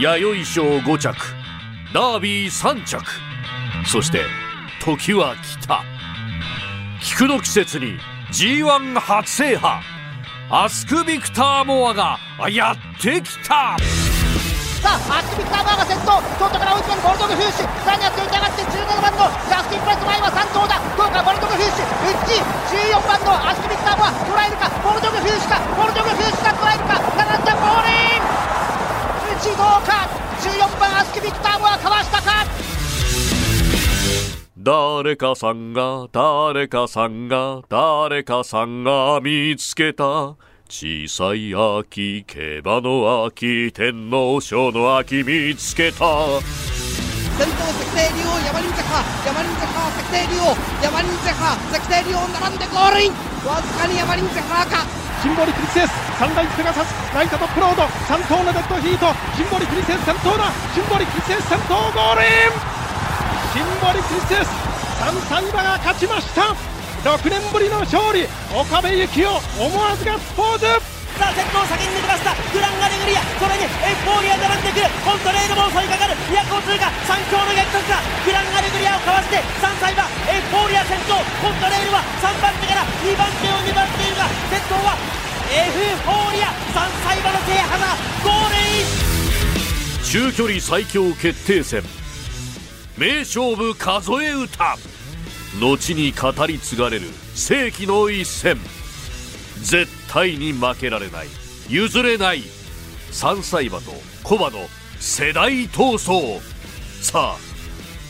弥生賞5着ダービー3着そして時は来た。菊の季節に G1 初制覇アスクビクターモアがやってきた。さあアスクビクターモアが先頭外から追い詰めるボルドグフーシュ。さらにはついて上がって17番のジャスティンプレス前は3頭だ。どうかボルドグフーシュ。ウッチ14番のアスクビクター誰かさんが誰かさんが誰かさんが見つけた。小さい秋競馬の秋天皇賞の秋見つけた。先頭石帝竜王山林ゼハ山林ゼハ石帝竜王山林ゼハ石帝竜王並んでゴールイン。わずかに山林ゼハかシンボリクリセスサンライズペガサスライトトップロード。3頭のデッドヒート。シンボリクリセス先頭だ。シンボリクリセス先頭ゴールイン。シンボリクリセス3歳馬が勝ちました。6年ぶりの勝利。岡部幸雄思わずガッツポーズ。さあ先頭先に抜きました。グランアレグリア。それにエフフォーリア並んでくる。コントレールも襲いかかる。都通過。3強の激突だ。グランアレグリアをかわして3歳馬。エフフォーリア先頭。コントレールは3番手から2番手を粘っているが先頭はエフフォーリア。3歳馬の制覇だゴールイン。中距離最強決定戦名勝負数え歌。後に語り継がれる世紀の一戦。絶対に負けられない。譲れない。3歳馬と小馬の世代闘争。さあ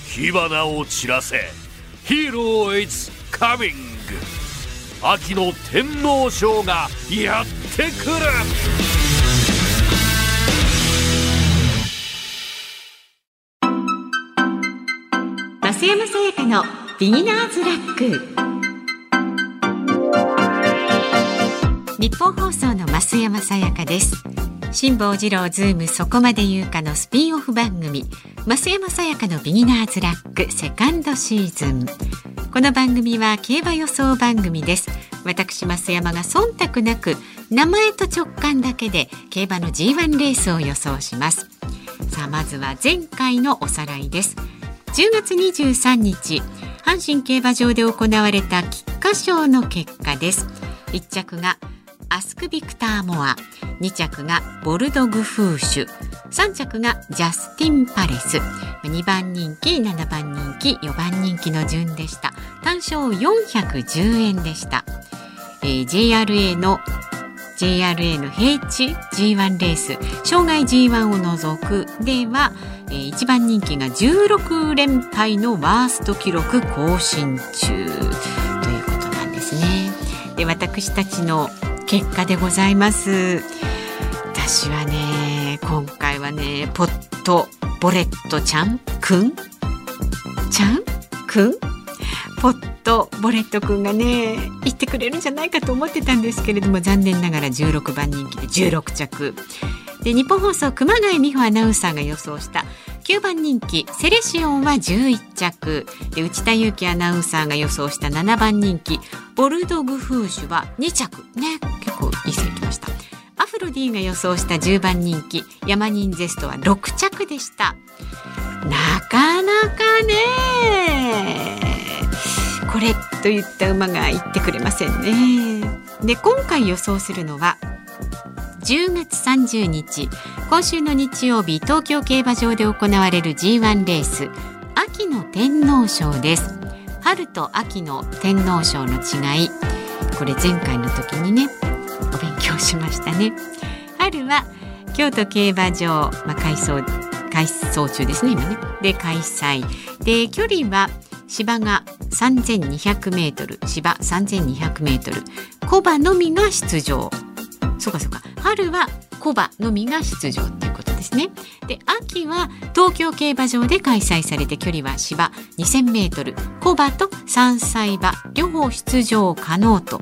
火花を散らせ。ヒーロー It's coming 秋の天皇賞がやってくる。増山さやかのビギナーズラック。ニッポン放送の増山さやかです。辛坊治郎ズームそこまで言うかのスピンオフ番組。増山さやかのビギナーズラックセカンドシーズン。この番組は競馬予想番組です。私増山が忖度なく名前と直感だけで競馬の G1 レースを予想します。さあまずは前回のおさらいです。10月23日阪神競馬場で行われた菊花賞の結果です。1着がアスクビクターモア2着がボルドグフーシュ3着がジャスティンパレス2番人気7番人気4番人気の順でした。単勝410円でした、えー、JRA の JRA の平地 G1 レース生涯 G1 を除くでは、えー、1番人気が16連敗のワースト記録更新中ということなんですね。で私たちの結果でございます。私はね今回はねポットボレットちゃんくん？ちゃんくん？ポットボレットくんがね言ってくれるんじゃないかと思ってたんですけれども残念ながら16番人気で16着で日本放送熊谷美穂アナウンサーが予想した9番人気セレシオンは11着。で内田裕樹アナウンサーが予想した7番人気ボルドグフーシュは2着。ね結構いい線いきました。アフロディーが予想した10番人気ヤマニンゼストは6着でした。なかなかね。これといった馬が言ってくれませんね。で今回予想するのは10月30日今週の日曜日東京競馬場で行われる G1 レース秋の天皇賞です。春と秋の天皇賞の違い。これ前回の時にねお勉強しましたね。春は京都競馬場、まあ、改装改装中ですね今ね。で開催。で距離は芝が3200メートル芝3200メートル。小馬のみが出場。そうかそうか。春は小馬のみが出場ということですね。で秋は東京競馬場で開催されて距離は芝2000メートル小馬と3歳馬両方出場可能と。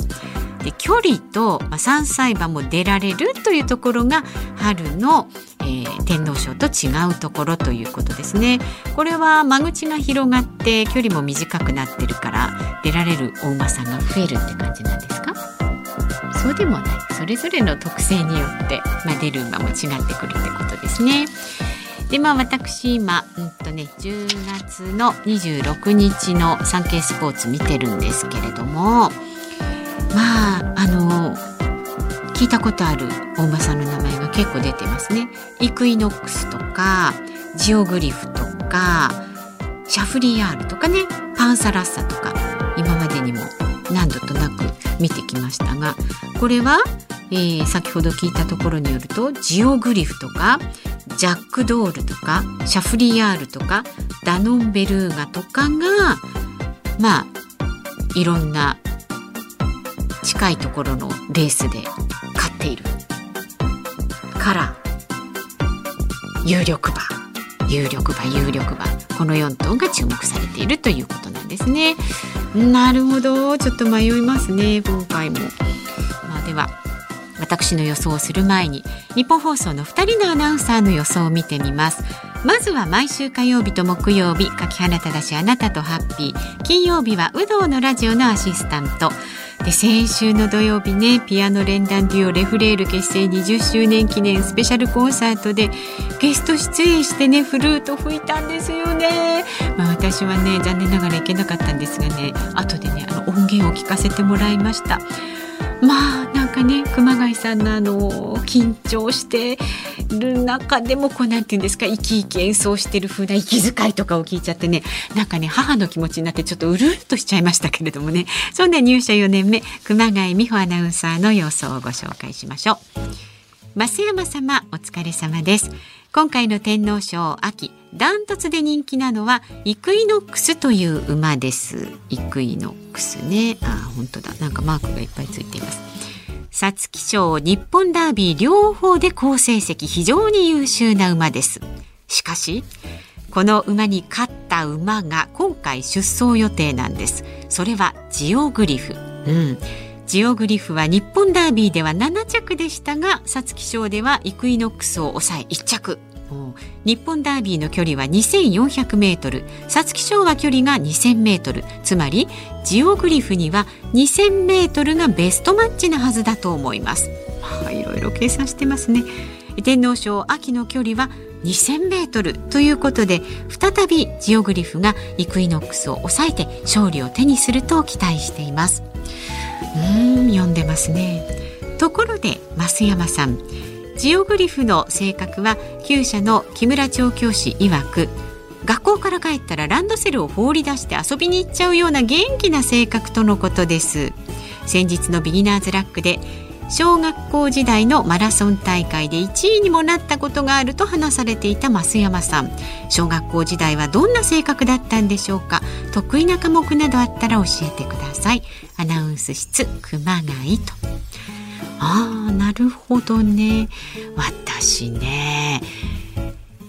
で距離と、まあ、3歳馬も出られるというところが春の、えー、天皇賞と違うところということですね。これは間口が広がって距離も短くなってるから出られるお馬さんが増えるって感じなんですか？そうでもないそれぞれの特性によって、まあ、出る馬も違ってくるってことですね。でまあ私今うんとね10月の26日のサンケイスポーツ見てるんですけれどもまああの聞いたことある大馬さんの名前が結構出てますね。イクイノックスとかジオグリフとかシャフリヤールとかねパンサラッサとか今までにも何度となく見てきましたがこれは、えー、先ほど聞いたところによるとジオグリフとかジャックドールとかシャフリヤールとかダノンベルーガとかがまあいろんな近いところのレースで勝っている。から有力馬。有力馬有力馬。この4頭が注目されているということなんですね。なるほど。ちょっと迷いますね今回も、まあ、では私の予想をする前に日本放送の2人のアナウンサーの予想を見てみます。まずは毎週火曜日と木曜日柿花正あなたとハッピー。金曜日は有働のラジオのアシスタント。で先週の土曜日ねピアノ連弾デュオレフレール結成20周年記念スペシャルコンサートでゲスト出演してねフルート吹いたんですよね、まあ、私はね残念ながら行けなかったんですがね後でねあの音源を聞かせてもらいました。まあなんかね熊谷さんのあの緊張してる中でもこうなんて言うんですか生き生き演奏してる風な息遣いとかを聞いちゃってねなんかね母の気持ちになってちょっとうるっとしちゃいましたけれどもね。そんな入社4年目熊谷美穂アナウンサーの様子をご紹介しましょう。増山様お疲れ様です。今回の天皇賞秋ダントツで人気なのはイクイノックスという馬です。イクイノックスね。あ本当だ。なんかマークがいっぱいついています。皐月賞日本ダービー両方で好成績非常に優秀な馬です。しかしこの馬に勝った馬が今回出走予定なんです。それはジオグリフ。うん。ジオグリフは日本ダービーでは7着でしたが皐月賞ではイクイノックスを抑え1着。日本ダービーの距離は2400メートル。皐月賞は距離が2000メートル。つまりジオグリフには2000メートルがベストマッチなはずだと思います。まあいろいろ計算してますね。天皇賞秋の距離は2000メートル。ということで再びジオグリフがイクイノックスを抑えて勝利を手にすると期待しています。うん読んでますね。ところで増山さん。ジオグリフの性格は厩舎の木村調教師曰く学校から帰ったらランドセルを放り出して遊びに行っちゃうような元気な性格とのことです。先日のビギナーズラックで小学校時代のマラソン大会で1位にもなったことがあると話されていた増山さん。小学校時代はどんな性格だったんでしょうか？得意な科目などあったら教えてください。アナウンス室熊谷と。ああなるほどね私ね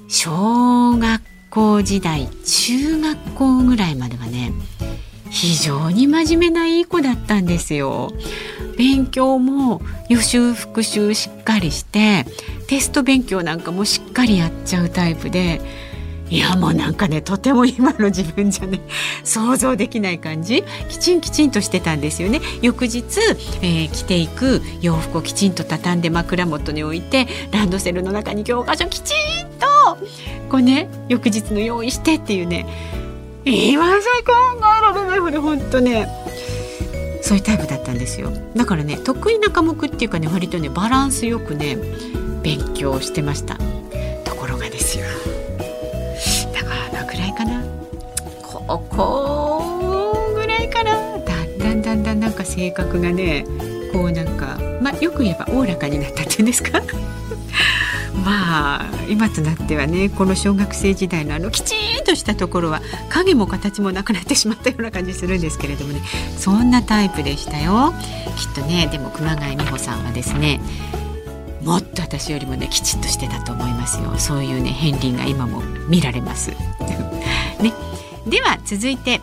小学校時代中学校ぐらいまではね非常に真面目ないい子だったんですよ。勉強も予習復習しっかりしてテスト勉強なんかもしっかりやっちゃうタイプでいやもうなんかねとても今の自分じゃね 想像できない感じ。きちんきちんとしてたんですよね。翌日、えー、着ていく洋服をきちんと畳んで枕元に置いてランドセルの中に教科書きちんとこうね翌日の用意してっていうね。今じゃ考えられないほど本当ね。そういうタイプだったんですよ。だからね得意な科目っていうかね割とねバランスよくね勉強してました。ところがですよ。高校ぐらいからだんだんだんだんなんか性格がねこうなんかまあよく言えばおおらかになったっていうんですか？まあ今となってはねこの小学生時代のあのきちんとしたところは影も形もなくなってしまったような感じするんですけれどもね。そんなタイプでしたよ。きっとねでも熊谷美穂さんはですねもっと私よりもねきちっとしてたと思いますよ。そういうね片鱗が今も見られます。ね、では続いて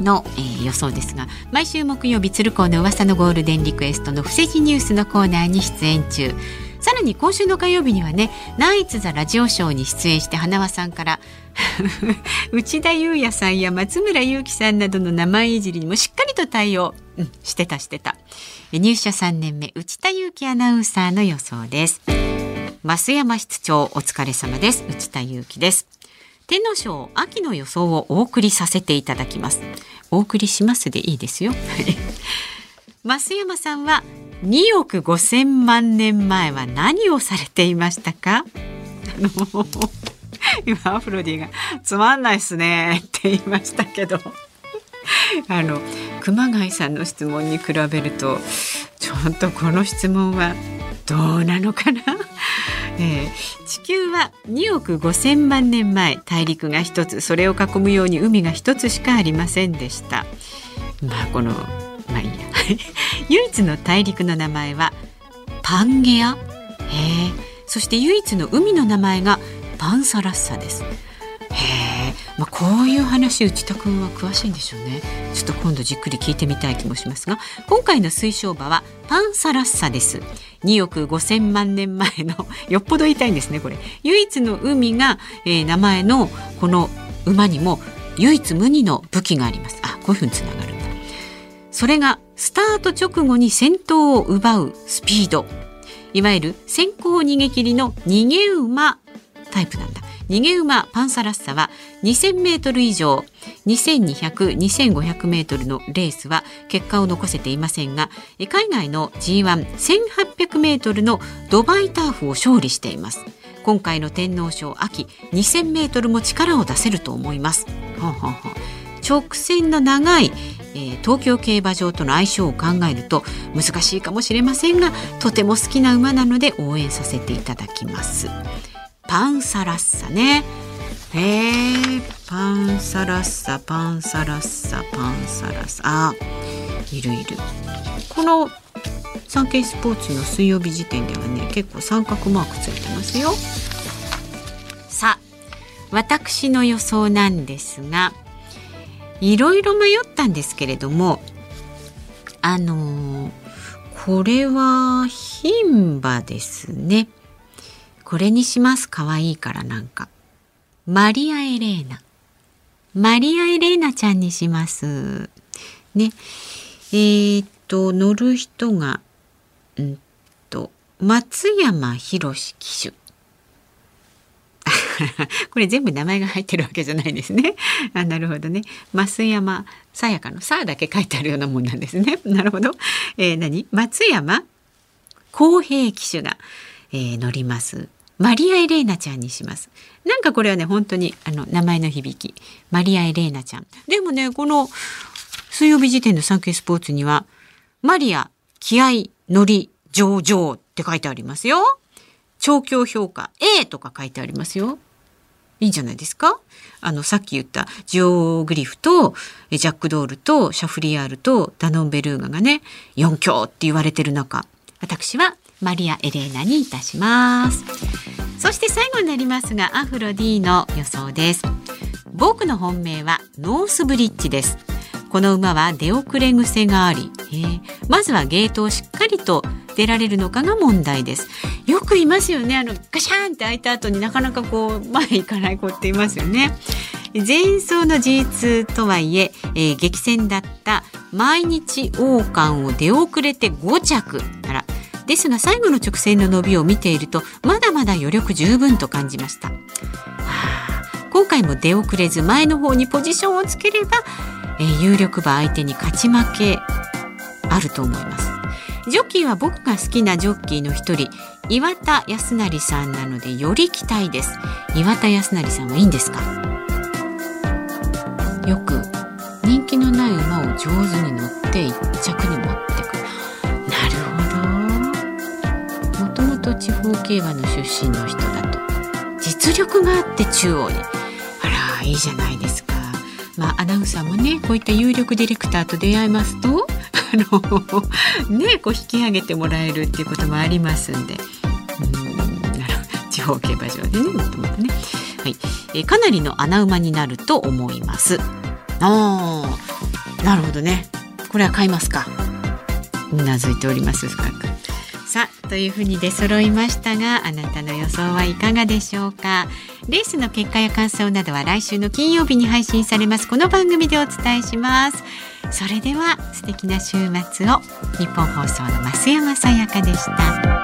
の、えー、予想ですが毎週木曜日鶴光の噂のゴールデンリクエストの布石ニュースのコーナーに出演中。さらに今週の火曜日にはねナイツ・ザ・ラジオショーに出演して花輪さんから 内田裕也さんや松村雄樹さんなどの名前いじりにもしっかりと対応、うん、してたしてた。入社3年目内田裕樹アナウンサーの予想です。増山室長お疲れ様です。内田裕樹です。天皇賞秋の予想をお送りさせていただきます。お送りしますでいいですよ。増山さんは2億5千万年前は何をされていましたか？あの今アフロディがつまんないっすねって言いましたけど。あの熊谷さんの質問に比べるとちょっとこの質問はどうなのかな、えー、地球は2億5,000万年前大陸が一つそれを囲むように海が一つしかありませんでした。まあこのまあいいや。唯一の大陸の名前はパンゲア？ええそして唯一の海の名前がパンサラッサです、まあ、こういう話内田君は詳しいんでしょうね。ちょっと今度じっくり聞いてみたい気もしますが今回の水晶馬はパンサラッサです。2億5千万年前の よっぽど言いたいんですねこれ。唯一の海が、えー、名前のこの馬にも唯一無二の武器があります。あこういうふうにつながるんだ。それがスタート直後に先頭を奪うスピード。いわゆる先行逃げ切りの逃げ馬タイプなんだ。逃げ馬パンサラッサは2000メートル以上2200、2500メートルのレースは結果を残せていませんが海外の G11800 メートルのドバイターフを勝利しています。今回の天皇賞秋2000メートルも力を出せると思います。ほんほんほん。直線の長い、えー、東京競馬場との相性を考えると難しいかもしれませんがとても好きな馬なので応援させていただきます。パンサラッサね。へえパンサラッサパンサラッサパンサラッサ。あいるいる。このサンケイスポーツの水曜日時点ではね結構三角マークついてますよ。さあ私の予想なんですがいろいろ迷ったんですけれどもあのー、これは牝馬ですね。これにします。可愛いからなんか。マリア・エレーナ。マリア・エレーナちゃんにします。ね。えー、っと乗る人がうんと松山博騎手。これ全部名前が入ってるわけじゃないですね。あなるほどね。増山さやかのさだけ書いてあるようなもんなんですね。なるほど。えー、何？松山公平騎手が、えー、乗りますマリア・エレーナちゃんにします。なんかこれはね本当にあの名前の響きマリア・エレーナちゃん。でもねこの水曜日時点のサンケイスポーツにはマリア気合乗り上々って書いてありますよ。調教評価 A とか書いてありますよ。いいんじゃないですか。あのさっき言ったジオグリフとジャックドールとシャフリヤールとダノンベルーガがね4強って言われてる中。私はマリア・エレーナにいたします。そして最後になりますがアフロ D の予想です。僕の本命はノースブリッジです。この馬は出遅れ癖があり、まずはゲートをしっかりと出られるのかが問題です。よくいますよね。あのガシャンって開いた後になかなかこう前行かない子っていますよね。前走の G2 とはいええー、激戦だった毎日王冠を出遅れて5着あら。ですが最後の直線の伸びを見ているとまだまだ余力十分と感じました、今回も出遅れず前の方にポジションをつければ、えー、有力馬相手に勝ち負けあると思います。ジョッキーは僕が好きなジョッキーの一人岩田康成さんなのでより期待です。岩田康成さんはいいんですか？よく人気のない馬を上手に乗って一着に持ってく。なるほど。もともと地方競馬の出身の人だと。実力があって中央に。あらいいじゃないですか。まあ、アナウンサーもねこういった有力ディレクターと出会いますとのねこう引き上げてもらえるっていうこともありますんで。うんなる地方競馬場でねもともとね、はい。えかなりの穴馬になると思います。あなるほどね。これは買いますか。うなずいております。深く。さあというふうに出揃いましたがあなたの予想はいかがでしょうか。レースの結果や感想などは来週の金曜日に配信されます。この番組でお伝えします。それでは素敵な週末を。日本放送の増山さやかでした。